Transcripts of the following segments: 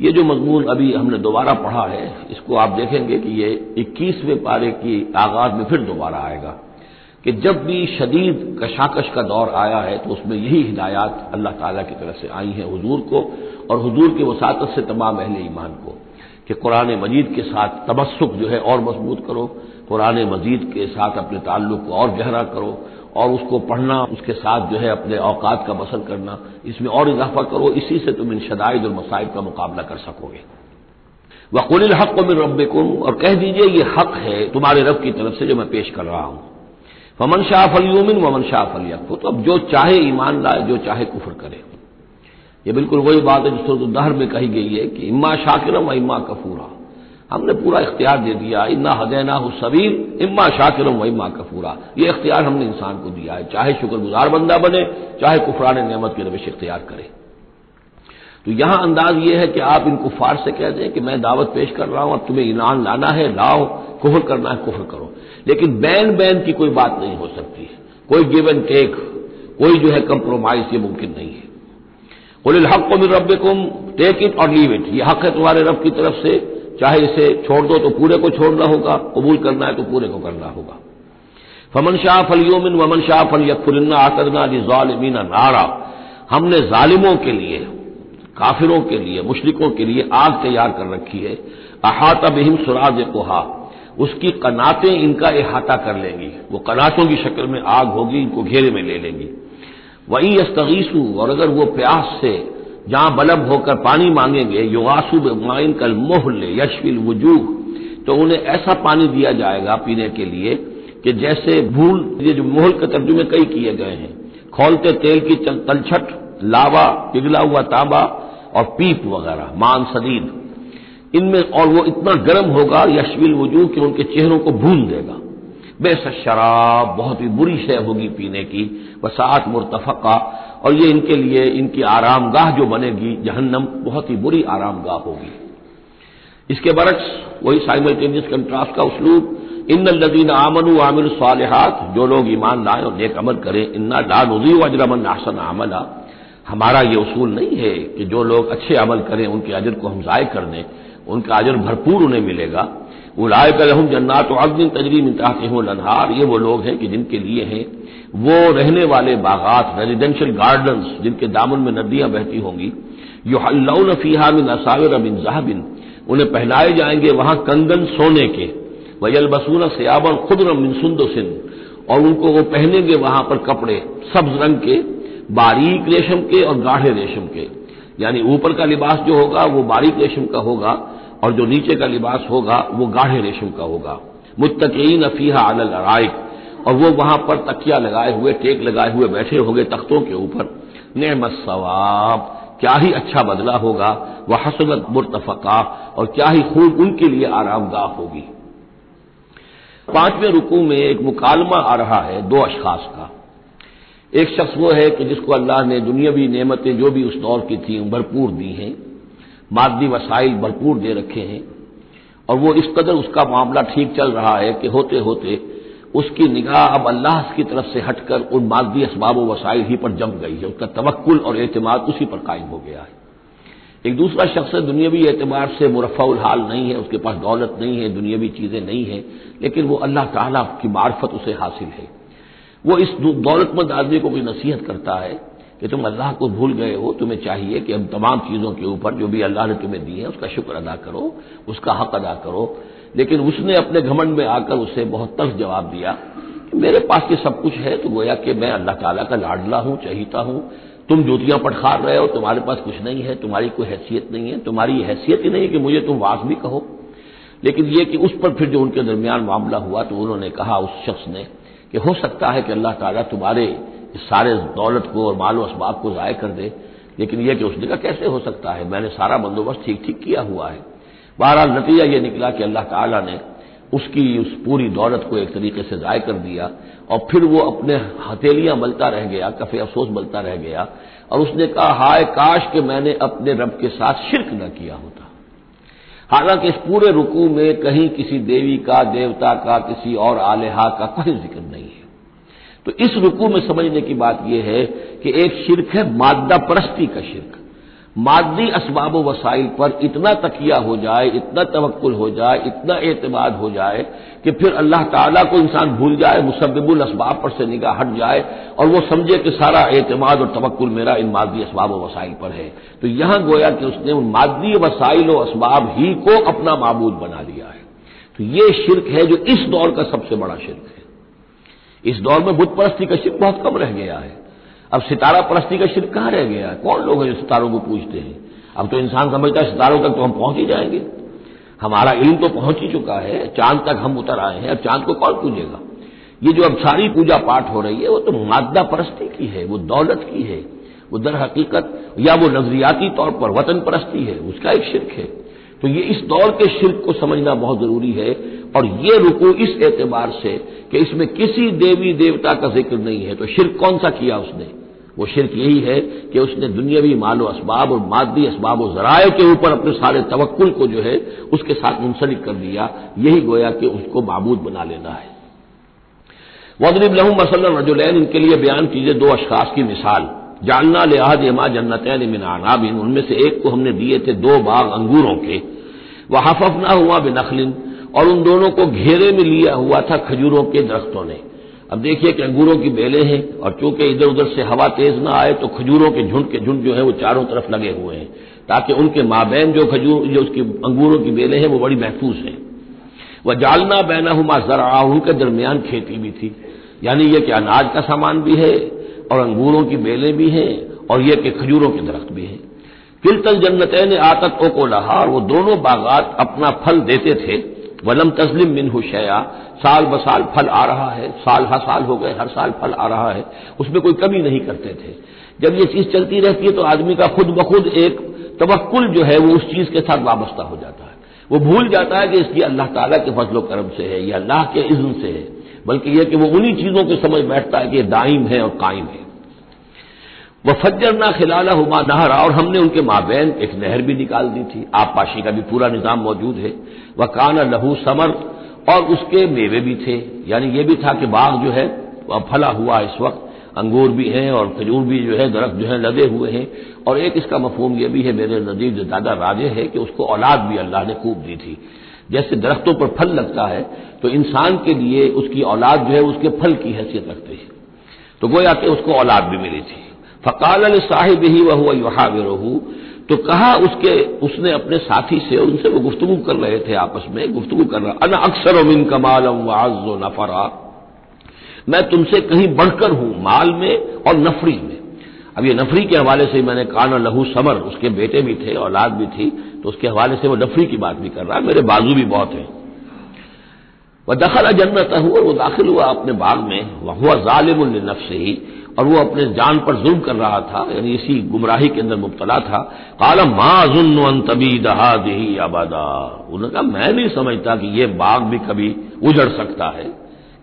ये जो मजमून अभी हमने दोबारा पढ़ा है, इसको आप देखेंगे कि ये इक्कीसवें पारे की आगाज़ में फिर दोबारा आएगा कि जब भी शदीद कशाकश का दौर आया है तो उसमें यही हिदायत अल्लाह ताला की तरफ़ से आई हैं हुजूर को और हुजूर की वसात से तमाम अहले ईमान को कि कुरान मजीद के साथ तबस्सुक जो है और मज़बूत करो, कुरान मजीद के साथ अपने ताल्लुक को और गहरा करो और उसको पढ़ना, उसके साथ जो है अपने औकात का बसर करना, इसमें और इजाफा करो, इसी से तुम इन शदाइद और मसाइब का मुकाबला कर सकोगे। वकुल हक को मिल रब और कह दीजिए, ये हक है तुम्हारे रब की तरफ़ से जो मैं पेश कर रहा हूँ। वमन शाह फलियोमिन, वमन शाह फलियकफो तो अब जो चाहे ईमान लाए, जो चाहे कुफर करे। ये बिल्कुल वही बात है जिस दहर में कही गई है कि इम्मा शाकिरम इम्मा कफूरा। हमने पूरा इख्तियार दे दिया, इन्ना हदैना सबीर, इम्मा शाकिरम व इम्मा कफूरा। ये इख्तियार हमने इंसान को दिया है, चाहे शुक्रगुजार बंदा बने, चाहे कुफरान नियमत की रविश इख्तियार करे। तो यहाँ अंदाज यह है कि आप इन कुफार से कह दें कि मैं दावत पेश कर रहा हूँ और तुम्हें ईमान लाना है, लाओ, कुफर करना है, कुफर करो। लेकिन बैन बैन की कोई बात नहीं हो सकती। कोई गिव एंड टेक कोई जो है कंप्रोमाइज ये मुमकिन नहीं है। कुल हक को मिल रब टेक इट और लीव इट ये हक है तुम्हारे रब की तरफ़ से। चाहे इसे छोड़ दो तो पूरे को छोड़ना होगा, कबूल करना है तो पूरे को करना होगा। फमन शाह फलियोमिन वमन शाह फल यकफुलन्ना आतरना जालमीन नारा। हमने जालिमों के लिए, काफिरों के लिए, मुशरकों के लिए आग तैयार कर रखी है। अहाता बहिम सुराज कोहा। उसकी कनातें इनका अहाता कर लेंगी। वो कनातों की शक्ल में आग होगी, इनको घेरे में ले लेंगी। वही यस्तगीसू, और अगर वो प्यास से जहाँ बलब होकर पानी मांगेंगे, युगासु माइन कल मोहल यशविल वजूह। तो उन्हें ऐसा पानी दिया जाएगा पीने के लिए कि जैसे भूल, ये जो मोहल के तर्जुमे कई किए गए हैं। खोलते तेल की तलछट, लावा, पिघला हुआ तांबा और पीप वगैरह, मान सदीद। इनमें और वो इतना गर्म होगा, यशविल वजूह, कि उनके चेहरों को भून देगा। बेस शराब बहुत ही बुरी शय होगी पीने की। वसात मुर्तफका और ये इनके लिए इनकी आरामगाह जो बनेगी, जहन्नम बहुत ही बुरी आरामगाह होगी। इसके बरक्स वही साइमल्टेनियस कंट्रास्ट का उसलूब इन लदीन आमन आमिर सालहात जो लोग ईमान लाए और नेक अमल करें, इन्ना लाजी अजरमन आसन आमला हमारा ये उसूल नहीं है कि जो लोग अच्छे अमल करें, उनके अजर को हम जाय कर दें, उनका अजर भरपूर उन्हें मिलेगा। उलाय का लहम जन्नात अब्दिन तजरीम इंतहाते हो लनहार ये वो लोग हैं कि जिनके लिए हैं, वो रहने वाले बागात रेजिडेंशियल गार्डन्स जिनके दामन में नदियाँ बहती होंगी यो हल्लौन फीहा मिन असाविर बिन जहाबिन। उन्हें पहनाए जाएँगे वहाँ कंगन सोने के। वयल बसून सयाबन खुद मिन सुंदोसिन। और उनको वो पहनेंगे वहाँ पर कपड़े, सब्ज रंग के, बारीक रेशम के और गाढ़े रेशम के। यानी ऊपर का लिबास जो होगा, वो बारीक रेशम का होगा और जो नीचे का लिबास होगा, वो गाढ़े रेशम का होगा। मुतकीन अफीहा अलल अराइक और वो वहाँ पर तकिया लगाए हुए, टेक लगाए हुए बैठे होंगे तख्तों के ऊपर। नमत सवाब। क्या ही अच्छा बदला होगा। वह हसनत मुर्तफका। और क्या ही खूब उनके लिए आरामगाह होगी। पाँचवें रुकू में एक मुकालमा आ रहा है, दो अशखास का। एक शख्स वो है कि जिसको अल्लाह ने दुनियावी नेमतें जो भी उस दौर की थी, भरपूर दी हैं। मादी वसाइल भरपूर दे रखे हैं। और वो इस कदर उसका मामला ठीक चल रहा है कि होते होते उसकी निगाह अब अल्लाह की तरफ़ से हटकर उन मादी इसबाब वसाइल ही पर जम गई है। उसका तवक्ल और एतमाद उसी पर कायम हो गया है। एक दूसरा शख्स दुनियावी एतबार से मुरफ़ाउल हाल नहीं है, उसके पास दौलत नहीं है, दुनियावी चीज़ें नहीं है, लेकिन वो अल्लाह ताला की मार्फत उसे हासिल है। वो इस दौलतमंद आदमी को भी नसीहत करता है कि तुम अल्लाह को भूल गए हो, तुम्हें चाहिए कि हम तमाम चीज़ों के ऊपर जो भी अल्लाह ने तुम्हें दी है, उसका शुक्र अदा करो, उसका हक अदा करो। लेकिन उसने अपने घमंड में आकर उसे बहुत तल्ख जवाब दिया कि मेरे पास ये सब कुछ है तो गोया कि मैं अल्लाह ताला का लाडला हूँ, चहीता हूँ। तुम जूतियाँ पटखार रहे हो, तुम्हारे पास कुछ नहीं है, तुम्हारी कोई हैसियत नहीं है, तुम्हारी हैसियत ही नहीं है कि मुझे तुम वाक भी कहो। लेकिन यह कि उस पर फिर जो उनके दरमियान मामला हुआ तो उन्होंने कहा उस शख्स ने कि हो सकता है कि अल्लाह ताला तुम्हारे इस सारे दौलत को और मालो असबाब को ज़ाय कर दे, लेकिन यह कि उसने कहा कैसे हो सकता है? मैंने सारा बंदोबस्त ठीक ठीक किया हुआ है। बहरहाल नतीजा यह निकला कि अल्लाह ताला ने उसकी, उस पूरी दौलत को एक तरीके से ज़ाय कर दिया और फिर वो अपने हथेलियाँ मलता रह गया, कफे अफसोस मलता रह गया और उसने कहा, हाय काश कि मैंने अपने रब के साथ शिरक न किया होता। हालाँकि इस पूरे रुकू में कहीं किसी देवी का, देवता का, किसी और आलेहा का कोई ज़िक्र नहीं है। तो इस रुकू में समझने की बात यह है कि एक शिरक है मादा परस्ती का शिरक। मादी इसबाब वसाइल पर इतना तकिया हो जाए, इतना तवक्ल हो जाए, इतना एतमाद हो जाए कि फिर अल्लाह ताला को इंसान भूल जाए मुसबिबुल इसबाब पर से निगाह हट जाए और वो समझे कि सारा एतमाद और तवक्ल मेरा इन मादी इसबाब वसाइल पर है। तो यहाँ गोया कि उसने उन मादी वसाइल और इसबाब ही को अपना मबूद बना लिया है। तो ये शिरक है जो इस दौर का सबसे बड़ा शिरक है। इस दौर में बुत परस्ती का शिरक बहुत कम रह गया है। अब सितारा परस्ती का शिरक कहाँ रह गया है? कौन लोग हैं जो सितारों को पूछते हैं? अब तो इंसान समझता है सितारों तक तो हम पहुँच ही जाएँगे। हमारा इल्म तो पहुँच ही चुका है, चाँद तक हम उतर आए हैं, अब चाँद को कौन पूजेगा? ये जो अब सारी पूजा पाठ हो रही है, वो तो मादा परस्ती की है, वो दौलत की है। वो दर हकीकत, या वो नजरियाती तौर पर वतन परस्ती है, उसका एक शिरक है। तो ये इस दौर के शिरक को समझना बहुत ज़रूरी है और ये रुकू इस एतबार से कि इसमें किसी देवी देवता का ज़िक्र नहीं है। तो शिरक कौन सा किया उसने? वो शिरक यही है कि उसने दुनियावी मालो इसबाब और मादी इसबाब और जराए के ऊपर अपने सारे तवक्ल को जो है उसके साथ मुंसलिक कर दिया। यही गोया कि उसको मबूद बना लेना है। वदरिब लहू मसल रजुलैन, इनके लिए बयान कीजिए दो अशखास की मिसाल। जानना लिहाज यमा जन्नतैन मिन उनमें से एक को हमने दिए थे दो बाग अंगूरों के। वह हफफ ना हुआ बिनखलिन, और उन दोनों को घेरे में लिया हुआ था खजूरों के दरख्तों ने। अब देखिए कि अंगूरों की बेलें हैं, और चूँकि इधर उधर से हवा तेज ना आए तो खजूरों के झुंड के झुंड जो है, वो चारों तरफ़ लगे हुए हैं, ताकि उनके माबेन जो खजूर, जो उसकी अंगूरों की बेलें हैं, वो बड़ी महफूज हैं। वह जालना बैना हुआ जरा के दरमियान खेती भी थी। यानी यह कि अनाज का सामान भी है और अंगूरों की बेलें भी हैं और यह कि खजूरों के दरख्त भी हैं। किलतल जन्नतैन आतत ओ को लहा और वो दोनों बागात अपना फल देते थे। वलम तस्लिम मिन हुशया साल ब साल फल आ रहा है, साल हर साल हो गए, हर साल फल आ रहा है। उसमें कोई कमी नहीं करते थे। जब ये चीज़ चलती रहती है तो आदमी का खुद ब खुद एक तवक्ल जो है वो उस चीज़ के साथ वाबस्ता हो जाता है। वो भूल जाता है कि इसकी अल्लाह ताला के फजलो करम से है, या अल्लाह के इज्न से है। बल्कि यह कि वो उन्हीं चीज़ों को समझ बैठता है कि दाइम है और कायम है। वह फज्जर ना खिलाला हुमा नहरा, और हमने उनके माबेन एक नहर भी निकाल दी थी। आप पाशी का भी पूरा निज़ाम मौजूद है। वह काना लहू समर, और उसके मेवे भी थे। यानी यह भी था कि बाग जो है, वह फला हुआ इस वक्त। अंगूर भी हैं और खजूर भी जो है, दरख्त जो है, लदे हुए हैं। और एक इसका मफहूम यह भी है, मेरे नजीब जो दादा राजे है, कि उसको औलाद भी अल्लाह ने खूब दी थी। जैसे दरख्तों पर फल लगता है तो इंसान के लिए उसकी औलाद जो है, उसके फल की हैसियत रखती है। तो गोया कि उसको औलाद भी मिली थी। फ़काल साहिब ही वह हुआ युहाविरहू। तो कहा उसके, उसने अपने साथी से, उनसे वो गुफ्तगु कर रहे थे आपस में, गुफ्तगु कर रहा, अन अक्सर उमिन कमालम वाजो नफरा। मैं तुमसे कहीं बढ़कर हूँ, माल में और नफरी में। अब ये नफरी के हवाले से मैंने काना लहू समर, उसके बेटे भी थे, औलाद भी थी तो उसके हवाले से वो नफरी की बात भी कर रहा है, मेरे बाजू भी बहुत हैं। वह दखल जन्नत हुआ वो दाखिल हुआ अपने बाग में, वह हुआ जालिम नफ्स ही और वो अपने जान पर जुल्म कर रहा था, यानी इसी गुमराही के अंदर मुबतला था। काला माजुन तबी दहा दही आबादा उन्होंने कहा, मैं नहीं समझता कि ये बाग भी कभी उजड़ सकता है।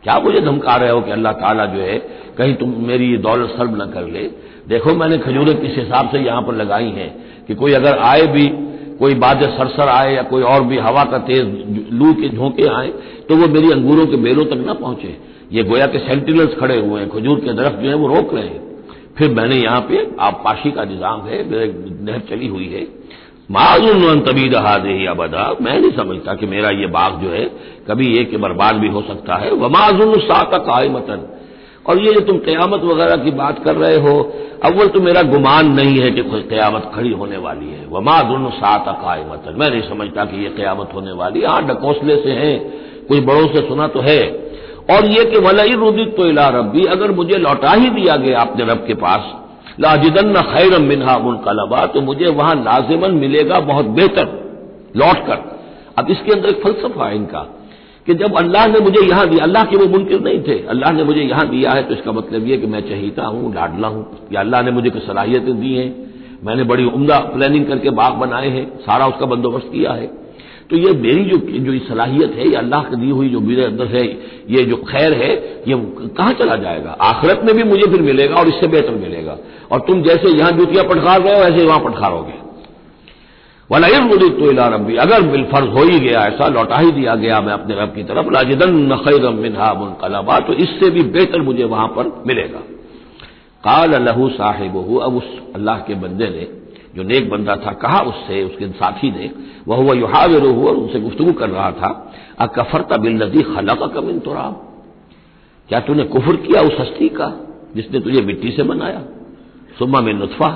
क्या मुझे धमका रहे हो कि अल्लाह ताला जो है कहीं तुम मेरी ये दौलत सर्व न कर ले। देखो, मैंने खजूरें किस हिसाब से यहाँ पर लगाई हैं कि कोई अगर आए भी, कोई बाद सरसर आए या कोई और भी हवा का तेज लू के झोंके आए तो वो मेरी अंगूरों के बेलों तक ना पहुँचे। ये गोया के सेंटिनल्स खड़े हुए हैं, खजूर के दरख्त जो है वो रोक रहे हैं। फिर मैंने यहाँ पे, आप पाशी का निज़ाम है नहर चली हुई है। माजुन तबी दहा दे अबदा। मैं नहीं समझता कि मेरा ये बाग जो है, कभी ये कि बर्बाद भी हो सकता है। वह माजुन सातक आय मतन और ये जो तुम क्यामत वगैरह की बात कर रहे हो, अव्वल तो मेरा गुमान नहीं है कि कोई क्यामत खड़ी होने वाली है। वमा दोनों सात अकायमत मैं नहीं समझता कि ये क्यामत होने वाली हाँ डकोसले से है कुछ बड़ों से सुना तो है। और ये कि वलई रुदित तो इला रबी अगर मुझे लौटा ही दिया गया अपने रब के पास लाजिदन खैरम मिनहा मुनकलबा तो मुझे वहाँ लाजिमन मिलेगा बहुत बेहतर लौट कर अब इसके अंदर एक फलसफा है इनका। कि जब अल्लाह ने मुझे यहाँ दिया, अल्लाह के वो मुनकर नहीं थे। अल्लाह ने मुझे यहाँ दिया है तो इसका मतलब यह कि मैं चहीता हूँ, लाडला हूँ। या अल्लाह ने मुझे कुछ सलाहियतें दी हैं। मैंने बड़ी उमदा प्लानिंग करके बाग बनाए हैं, सारा उसका बंदोबस्त किया है। तो ये मेरी जो जो सलाहियत है, या अल्लाह की दी हुई जो मेरे अंदर है, ये जो खैर है, ये कहाँ चला जाएगा? आखिरत में भी मुझे फिर मिलेगा और इससे बेहतर मिलेगा। और तुम जैसे यहाँ जूतियाँ पटखार रहे हो ऐसे वहाँ पटखारोगे वलाइन मुदी तो रबी अगर बिलफर्ज हो ही गया, ऐसा लौटा ही दिया गया मैं अपने रब की तरफ़ लाजिदन नखैरम मिनहा मुनकलबा तो इससे भी बेहतर मुझे वहाँ पर मिलेगा। काल लहू साहिब अब उस अल्लाह के बंदे ने, जो नेक बंदा था, कहा उससे, उसके साथी ने वह हुआ युहाविर और उनसे गुफ्तु कर रहा था, अकफरता बिल्लदी खला का कमिन तुराब। क्या तूने कुफर किया उस हस्ती का, जिसने तुझे मिट्टी से बनाया? सुबह में नुतफा,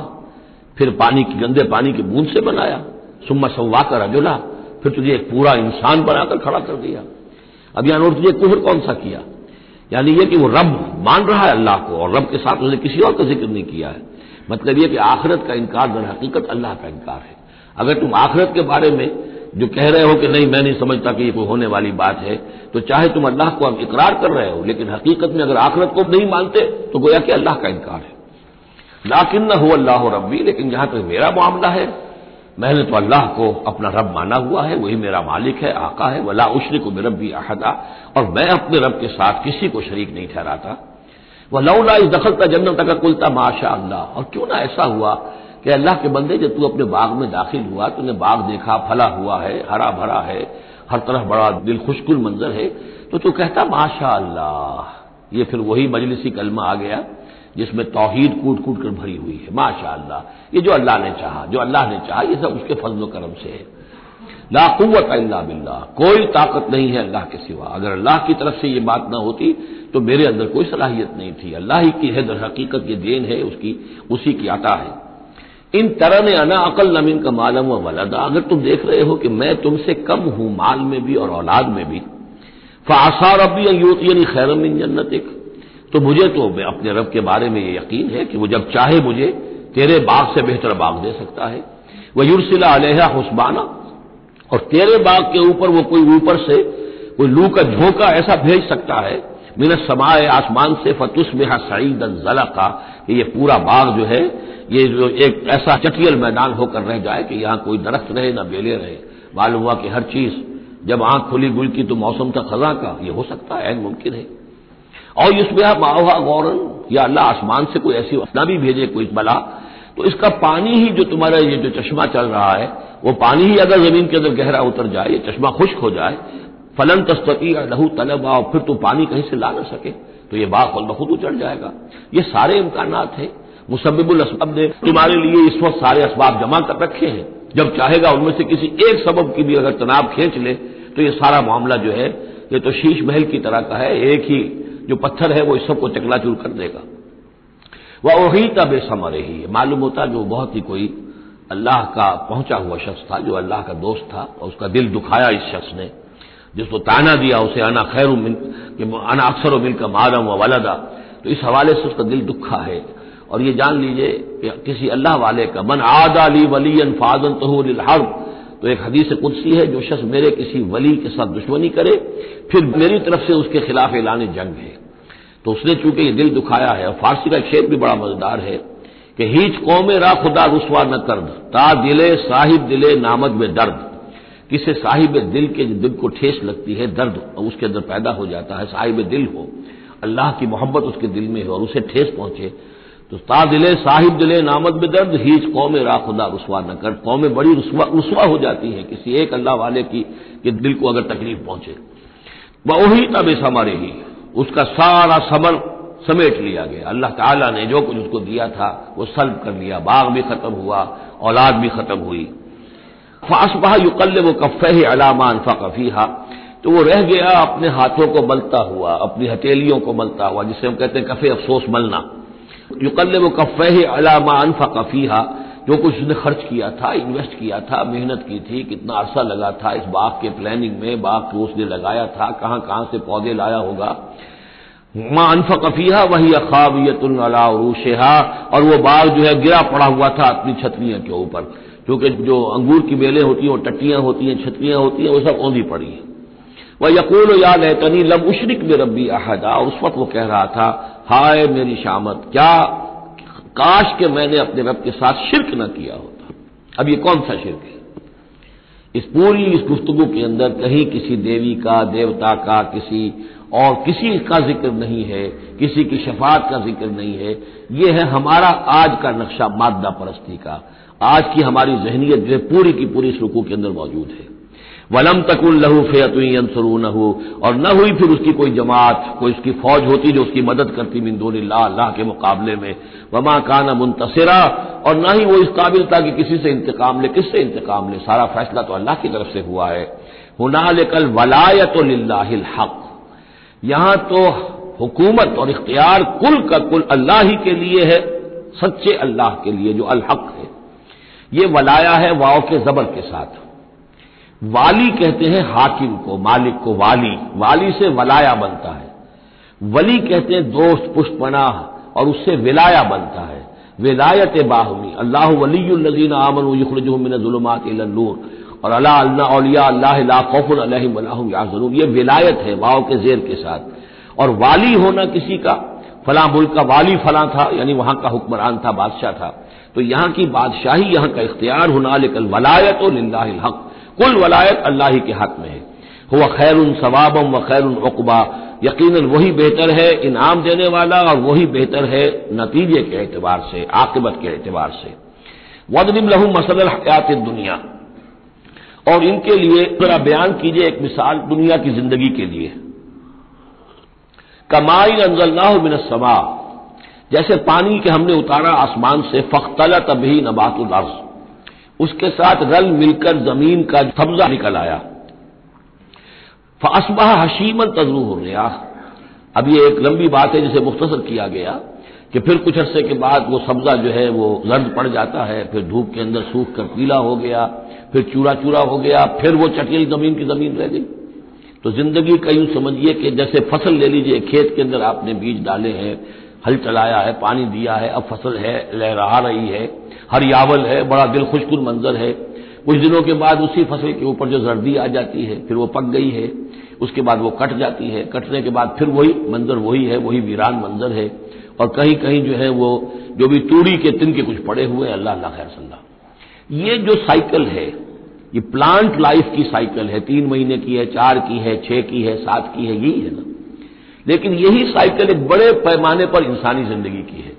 फिर पानी की, गंदे पानी की बूंद से बनाया? सुम्मा सवा कर अजुला। फिर तुझे एक पूरा इंसान बनाकर खड़ा कर दिया। अब यहाँ और तुझे कुफर कौन सा किया? यानी यह कि वो रब मान रहा है अल्लाह को और रब के साथ उसने किसी और का ज़िक्र नहीं किया है। मतलब यह कि आखिरत का इनकार दर हकीकत अल्लाह का इनकार है। अगर तुम आखिरत के बारे में जो कह रहे हो कि नहीं, मैं नहीं समझता कि ये कोई होने वाली बात है तो चाहे तुम अल्लाह को अब इकरार कर रहे हो, लेकिन हकीकत में अगर आखिरत को नहीं मानते तो गोया कि अल्लाह का इनकार है। लाकिन न हो अल्लाह रब्बी, लेकिन जहाँ तक मेरा मामला है मैंने तो अल्लाह को अपना रब माना हुआ है, वही मेरा मालिक है, आका है, वला उशरी को रबी अहदा। और मैं अपने रब के साथ किसी को शरीक नहीं ठहराता। वह लौला इस दखल का जन्नत का कुलता माशा अल्लाह और क्यों ना ऐसा हुआ कि अल्लाह के बंदे जब तू अपने बाग में दाखिल हुआ, तूने बाग देखा, फला हुआ है, हरा भरा है, हर तरफ़ बड़ा दिल खुशकुल मंजर है तो तू कहता माशा अल्लाह ये फिर वही मजलिसी कलमा आ गया। जिसमें तोहीद कूट कूट कर भरी हुई है। माशा ये जो अल्लाह ने चाहा, जो अल्लाह ने चाहा, ये सब उसके फजल करम से है। लाकुवत अल्लाह बिल्ला कोई ताकत नहीं है अल्लाह के सिवा। अगर अल्लाह की तरफ़ से ये बात ना होती तो मेरे अंदर कोई सलाहियत नहीं थी। अल्लाह ही की है, दर हकीकत ये देन है, उसकी, उसी की आता है। इन तरह ने अना अकल नमीन का मालम व वलदा। अगर तुम देख रहे हो कि मैं तुमसे कम हूँ, माल में भी और औलाद में भी फासार रबी यूतियनी खैरम इन जन्नत एक तो मुझे तो अपने रब के बारे में ये यकीन है कि वो जब चाहे मुझे, तेरे बाग से बेहतर बाग दे सकता है। वह युरसिला अलहा हुसबाना, और तेरे बाग के ऊपर वो कोई ऊपर से कोई लू का झोंका ऐसा भेज सकता है मेरे समाए आसमान से, फतुस में सईद जला का कि ये पूरा बाग जो है, ये जो एक ऐसा चटियल मैदान होकर रह जाए कि यहाँ कोई दरख्त रहे ना बेले रहे। मालूम हुआ कि हर चीज़, जब आँख खुली गुल की तो मौसम था खजा का ये हो सकता है, मुमकिन है। और इसमें माओहा गौरन या अल्लाह आसमान से कोई ऐसी अपना भी भेजे, कोई बला। तो इसका पानी ही जो तुम्हारा ये जो चश्मा चल रहा है, वो पानी ही अगर ज़मीन के अंदर गहरा उतर जाए, ये चश्मा खुश्क हो जाए, फलन तस्तती लहू तलब, और फिर तो पानी कहीं से ला न सके तो ये बाग खुद बखुद उचड़ जाएगा। ये सारे इम्कान हैं। मुसबिबुल असबाब ने तुम्हारे लिए इस वक्त सारे इसबाब जमा कर रखे हैं। जब चाहेगा उनमें से किसी एक सबब की भी अगर तनाव खींच ले तो ये सारा मामला जो है, ये तो शीश महल की तरह का है, एक ही जो पत्थर है, वो इस सबको चकलाचूर कर देगा। वह वही तब समर ही। मालूम होता जो बहुत ही कोई अल्लाह का पहुँचा हुआ शख्स था, जो अल्लाह का दोस्त था, और उसका दिल दुखाया इस शख्स ने, जिसको ताना दिया, उसे अना खैर अना अक्सर मिल का मालम व वलदा। तो इस हवाले से उसका दिल दुखा है। और ये जान लीजिए कि किसी अल्लाह वाले का, मन आदा अली वली फाजन तो हर्ब तो एक हदीस कुदसी है, जो शख्स मेरे किसी वली के साथ दुश्मनी करे, फिर मेरी तरफ़ से उसके खिलाफ ऐलान जंग है। तो उसने चूँकि ये दिल दुखाया है, और फारसी का शेर भी बड़ा मज़ेदार है कि, हीच कौम रा खुदा रुसवा न कर्द, ता दिले साहिब दिले नामद में दर्द। किसे साहिब दिल के दिल को ठेस लगती है, दर्द उसके अंदर पैदा हो जाता है, साहिब दिल हो। अल्लाह की मोहब्बत उसके दिल में हो, और उसे ठेस पहुँचे। तो ता दिले, साहिब दिले नामद में दर्द, हीच कौम रा खुदा रुसवा न कर। कौमें बड़ी रुसवा हो जाती है किसी एक अल्लाह वाले की, कि दिल को अगर तकलीफ़ पहुँचे। वह तब इस हमारे ही। उसका सारा समर समेट लिया गया। अल्लाह ताला ने जो कुछ उसको दिया था, वो सल्ब कर लिया। बाग भी खत्म हुआ, औलाद भी खत्म हुई। फासबाह युकल वो कफ़े अलामान फ़ीहा। तो वो रह गया, अपने हाथों को मलता हुआ, अपनी हथेलियों को मलता हुआ, जिसे हम कहते हैं कफे अफसोस मलना। युकल वो कफ़े अलामा अनफा कफीहा जो कुछ उसने खर्च किया था इन्वेस्ट किया था, मेहनत की थी, कितना अरसा लगा था, इस बाग के प्लानिंग में, बाग को उसने लगाया था, कहाँ कहाँ से पौधे लाया होगा। माँ अनफा कफीहा वही अखाबियतुल्लाशेहा और वो बाग जो है, गिरा पड़ा हुआ था अपनी छतरियों के ऊपर। क्योंकि जो अंगूर की बेलें होती हैं, वो टट्टियाँ होती हैं, छतरियाँ होती हैं, वो सब औंधी पड़ी हैं। वह यकूल या लहतनी लब उशरिक में रबी अहदा। उस वक्त वो कह रहा था हाय मेरी शामत, क्या काश के मैंने अपने रब के साथ शिरक न किया होता। अब ये कौन सा शिरक है? इस पूरी इस गुफ्तगु के अंदर कहीं किसी देवी का, देवता का, किसी और किसी का ज़िक्र नहीं है, किसी की शफात का ज़िक्र नहीं है। ये है हमारा आज का नक्शा मादा परस्ती का। आज की हमारी जहनीत जो है पूरी की पूरी इस रुकू के अंदर मौजूद है। वलम तकुल लहू फेतुसरू न हो और न हुई फिर उसकी कोई जमात, कोई उसकी फौज होती जो उसकी मदद करती मिंदोन अल्लाह के मुकाबले में। वमा काना मुंतसरा। और न ही वो इस काबिल था कि किसी से इंतकाम ले, किससे इंतकाम ले। सारा फैसला तो अल्लाह की तरफ़ से हुआ है। हुनाल कल वलायत हक। यहाँ तो हुकूमत और इख्तियार कुल का कुल अल्लाह ही के लिए है, सच्चे अल्लाह के लिए जो अलहक है। ये वलाया है वाव के जबर के साथ। वाली कहते हैं हाकिम को, मालिक को वाली। वाली से वलाया बनता है। वली कहते हैं दोस्त, पुष्पनाह, और उससे विलाया बनता है। विलायत बाहमी अल्लाह वलीजीन आमन युखरजुमिनजुलमात और अल्लाह अल्लाह अल्लाह खौफुल ये विलायत है वाव के जेर के साथ। और वाली होना किसी का, फला मुल्क का वाली फला था, यानी वहाँ का हुक्मरान था, बादशाह था। तो यहाँ की बादशाही, यहाँ का इख्तियार होना लेकिन वलायत और हक। कुल वलायत अल्लाह ही के हक में है। हुआ खैर उन सवाबम व खैर उन उकबा। यकीन वही बेहतर है इनाम देने वाला और वही बेहतर है नतीजे के एतबार से, आकबत के एतबार से। वदनिम लहू मसल हयात दुनिया। और इनके लिए जरा बयान कीजिए एक मिसाल दुनिया की ज़िंदगी के लिए। कमाई अंजल्लाह मिन समा। जैसे पानी के हमने उतारा आसमान से फख्तला तभी नबातुल अर्ज़। उसके साथ रल मिलकर ज़मीन का सब्जा निकल आया। फासबा हशीमन तजरू हो गया अब ये एक लंबी बात है जिसे मुख्तसर किया गया कि फिर कुछ अरसे के बाद वो सब्जा जो है वो जर्द पड़ जाता है, फिर धूप के अंदर सूख कर पीला हो गया, फिर चूरा चूरा हो गया, फिर वो चटियल ज़मीन की ज़मीन रह गई। तो ज़िंदगी का यूँ समझिए कि जैसे फ़सल ले लीजिए, खेत के अंदर आपने बीज डाले हैं हल चलाया है, पानी दिया है, अब फ़सल है, लहरा रही है, हरियावल है, बड़ा दिल खुशकुन मंजर है। कुछ दिनों के बाद उसी फ़सल के ऊपर जो जर्दी आ जाती है, फिर वो पक गई है, उसके बाद वो कट जाती है, कटने के बाद फिर वही मंजर वही है, वही वीरान मंजर है। और कहीं कहीं जो है वो, जो भी तूड़ी के तिन के कुछ पड़े हुए हैं, अल्लाह अल्लाह खैर सल्ला ये जो साइकिल है, ये प्लांट लाइफ की साइकिल है, तीन महीने की है, चार की है, छह की है, सात की है, यही है ना। लेकिन यही साइकिल एक बड़े पैमाने पर इंसानी ज़िंदगी की है।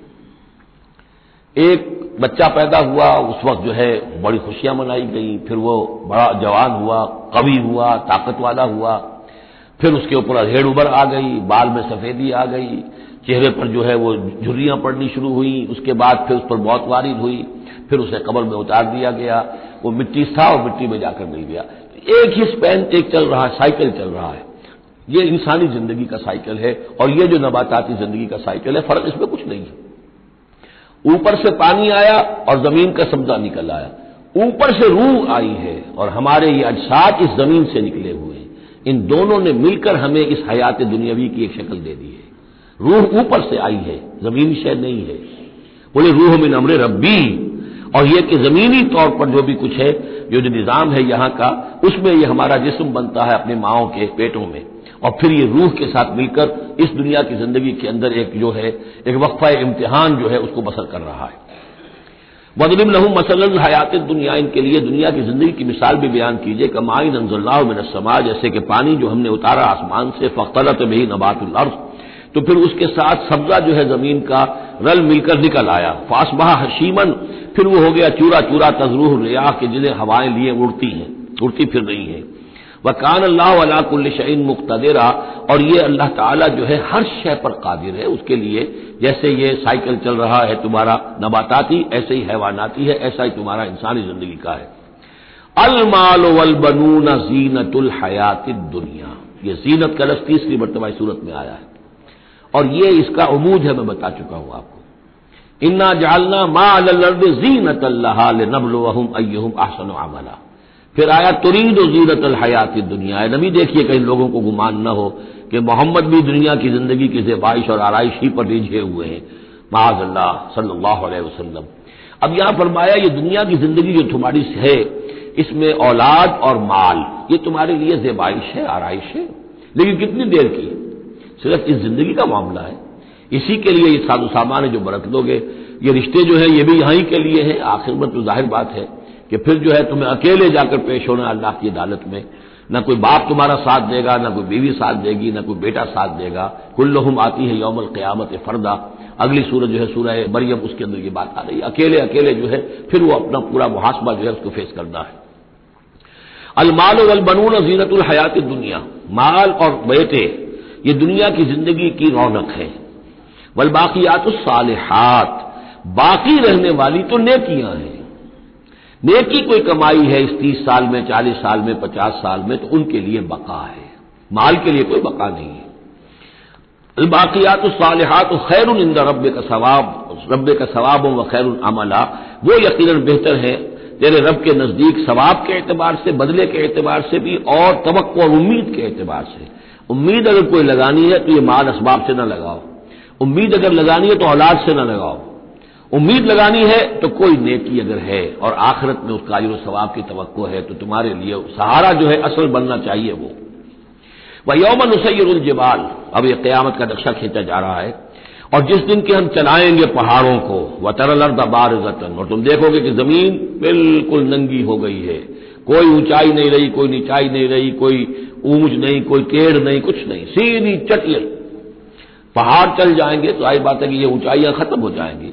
एक बच्चा पैदा हुआ, उस वक्त जो है बड़ी खुशियाँ मनाई गई, फिर वो बड़ा जवान हुआ, कवि हुआ ताकत वाला हुआ, फिर उसके ऊपर अधेड़ उबर आ गई, बाल में सफेदी आ गई, चेहरे पर जो है वो झुर्रियाँ पड़नी शुरू हुई, उसके बाद फिर उस पर बहुत वारिद हुई, फिर उसे कबर में उतार दिया गया, वो मिट्टी था और मिट्टी में जाकर मिल गया। एक ही स्पैन एक चल रहा है साइकिल चल रहा है। ये इंसानी ज़िंदगी का साइकिल है और ये जो नबाताती ज़िंदगी का साइकिल है, फ़र्क इसमें कुछ नहीं है। ऊपर से पानी आया और ज़मीन का सब्जा निकल आया। ऊपर से रूह आई है और हमारे ये अजसात इस ज़मीन से निकले हुए हैं। इन दोनों ने मिलकर हमें इस हयात दुनियावी की एक शक्ल दे दी है। रूह ऊपर से आई है, जमीनी शय नहीं है। बोले, रूह में नमरे रब्बी। और यह कि जमीनी तौर पर जो भी कुछ है, जो जो निज़ाम है यहाँ का, उसमें यह हमारा जिस्म बनता है अपने माओ के पेटों में। और फिर ये रूह के साथ मिलकर इस दुनिया की ज़िंदगी के अंदर एक जो है, एक वक्फा इम्तिहान जो है, उसको बसर कर रहा है। वदलिम लहू मसल हयात दुनिया, इनके लिए दुनिया की ज़िंदगी की मिसाल भी बयान कीजिए कमाइन मिन समाज जैसे कि पानी जो हमने उतारा आसमान से, फ़ख्तलत भी नबातुल तो फिर उसके साथ सब्जा जो है, ज़मीन का रल मिलकर निकल आया। फासबाह हशीमन, फिर वो हो गया चूरा चूरा तजरूह रिया के जिन्हें हवाएँ लिए उड़ती हैं, उड़ती फिर रही हैं। वकान अल्लाह अलाकुल्ल मुख्तरा और ये अल्लाह ताला जो है, हर शय पर कादिर है उसके लिए। जैसे ये साइकिल चल रहा है तुम्हारा नबाताती, ऐसे ही हैवानाती है, ऐसा ही तुम्हारा इंसानी ज़िंदगी का है। अलमाल वल बनून जीनतुल हयात दुनिया। ये जीनत का लफ्ज तीसरी मरतबा सूरत में आया है। और ये इसका उमूद है, मैं बता चुका हूँ आपको। इन्ना जालना माल जीनत अल्लाह नबलहम अयहम आहसन अमला। फिर आया, तुरीद जीनत हयात दुनिया। नबी देखिए, कहीं लोगों को गुमान न हो कि मोहम्मद भी दुनिया की ज़िंदगी की जेबाइश और आरइश ही पर रिझे हुए हैं। महाजल्ला सल्लल्लाहु अलैहि वसल्लम। अब यहाँ फरमाया, ये दुनिया की ज़िंदगी जो तुम्हारी है, इसमें औलाद और माल, ये तुम्हारे लिए जेबाइश है, आरइश है। लेकिन कितनी देर की? सिर्फ़ इस ज़िंदगी का मामला है। इसी के लिए ये साधु सामान जो बरत लोगे। ये रिश्ते जो है, ये भी यहीं के लिए है। आखिर में तो ज़ाहिर बात है कि फिर जो है तुम्हें अकेले जाकर पेश होना अल्लाह की अदालत में। न कोई बाप तुम्हारा साथ देगा, न कोई बीवी साथ देगी, न कोई बेटा साथ देगा। कुल्लुम आती है यौमल क्यामत फरदा। अगली सूरज जो है सूरह मरियम, उसके अंदर ये बात आ रही है। अकेले अकेले जो है, फिर वो अपना पूरा मुहासबा जो है उसको फेस करना है। अलमाल वल बनून जीनतुल हयात दुनिया। माल और बेटे, ये दुनिया की ज़िंदगी की रौनक है। वल बाकियात सालहात। बाकी रहने वाली तो नेकियाँ हैं। नेकी कोई कमाई है इस तीस साल में, चालीस साल में, पचास साल में तो उनके लिए बका है। माल के लिए कोई बका नहीं है। अलबाकियात सालहात खैर इंदा रब का सवाब रब का सवाब व खैर अमला। वो यकीन बेहतर है, तेरे रब के नज़दीक सवाब के एतबार से, बदले के एतबार से भी, और तवक्को और उम्मीद के एतबार से। उम्मीद अगर कोई लगानी है तो ये माल असबाब से न लगाओ। उम्मीद अगर लगानी है तो औलाद से न लगाओ। उम्मीद लगानी है तो कोई नेकी अगर है और आखिरत में उसका अजर सवाब की तो है तो तुम्हारे लिए सहारा जो है असल बनना चाहिए वो। वह यौमन उसैरजबाल अब यह क्यामत का नक्शा खींचा जा रहा है। और जिस दिन के हम चलाएँगे पहाड़ों को वह तरल बारजतन, और तुम देखोगे कि ज़मीन बिल्कुल नंगी हो गई है। कोई ऊंचाई नहीं रही, कोई नीचाई नहीं रही, कोई ऊंच नहीं, कोई केड़ नहीं, कुछ नहीं, सीधी चटियल। पहाड़ चल जाएँगे तो आई बात है कि ये ऊंचाइयाँ खत्म हो जाएँगी।